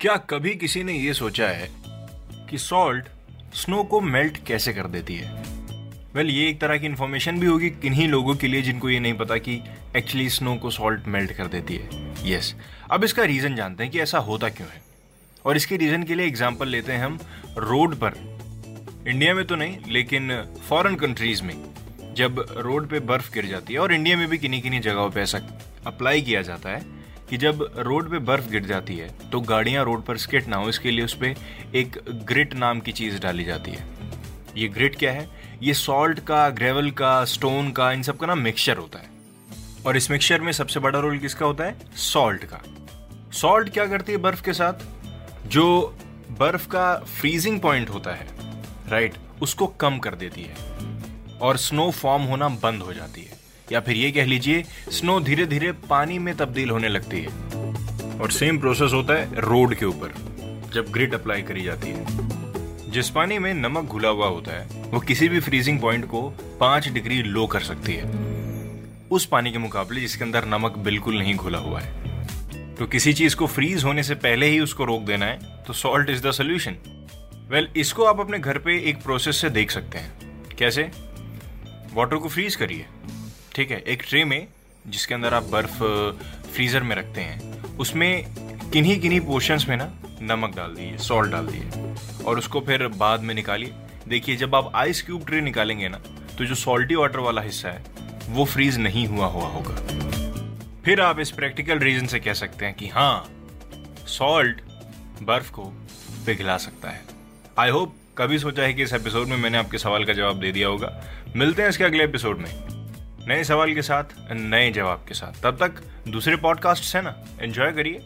क्या कभी किसी ने ये सोचा है कि सॉल्ट स्नो को मेल्ट कैसे कर देती है? वेल well, ये एक तरह की इन्फॉर्मेशन भी होगी किन्हीं लोगों के लिए जिनको ये नहीं पता कि एक्चुअली स्नो को सॉल्ट मेल्ट कर देती है। Yes yes. अब इसका रीज़न जानते हैं कि ऐसा होता क्यों है। और इसके रीज़न के लिए एग्ज़ाम्पल लेते हैं हम रोड पर। इंडिया में तो नहीं लेकिन फॉरेन कंट्रीज़ में जब रोड पे बर्फ़ गिर जाती है और इंडिया में भी किन्हीं किन्हीं जगहों पे ऐसा अप्लाई किया जाता है कि जब रोड पे बर्फ़ गिर जाती है तो गाड़ियाँ रोड पर स्किट ना हो, इसके लिए उस पर एक ग्रिट नाम की चीज़ डाली जाती है। ये ग्रिट क्या है? ये सॉल्ट का, ग्रेवल का, स्टोन का, इन सब का ना मिक्सचर होता है। और इस मिक्सचर में सबसे बड़ा रोल किसका होता है? सॉल्ट का। सॉल्ट क्या करती है बर्फ़ के साथ? जो बर्फ़ का फ्रीजिंग पॉइंट होता है राइट उसको कम कर देती है। और स्नो फॉर्म होना बंद हो जाती है। या फिर ये कह लीजिए स्नो धीरे धीरे पानी में तब्दील होने लगती है। और सेम प्रोसेस होता है रोड के ऊपर, जब ग्रिड अप्लाई करी जाती है। जिस पानी में नमक घुला हुआ होता है, वो किसी भी फ्रीजिंग पॉइंट को पाँच डिग्री लो कर सकती है। उस पानी के मुकाबले जिसके अंदर नमक बिल्कुल नहीं घुला हुआ है। तो किसी चीज़ को फ्रीज होने से पहले ही उसको रोक देना है तो salt is the solution well इसको आप अपने घर पे एक प्रोसेस से देख सकते हैं। कैसे? वाटर को फ्रीज करिए। ठीक है, एक ट्रे में जिसके अंदर आप बर्फ़ फ्रीजर में रखते हैं, उसमें किन्हीं किन्हीं पोर्शंस में ना नमक डाल दिए सॉल्ट डाल दिए और उसको फिर बाद में निकालिए। देखिए, जब आप आइस क्यूब ट्रे निकालेंगे ना तो जो सॉल्टी वाटर वाला हिस्सा है, वो फ्रीज नहीं हुआ हुआ होगा। फिर आप इस प्रैक्टिकल रीजन से कह सकते हैं कि हाँ सॉल्ट बर्फ़ को पिघला सकता है। आई होप कभी सोचा है कि इस एपिसोड में मैंने आपके सवाल का जवाब दे दिया होगा। मिलते हैं इसके अगले एपिसोड में। नए सवाल के साथ, नए जवाब के साथ। तब तक दूसरे पॉडकास्ट है ना? एंजॉय करिए।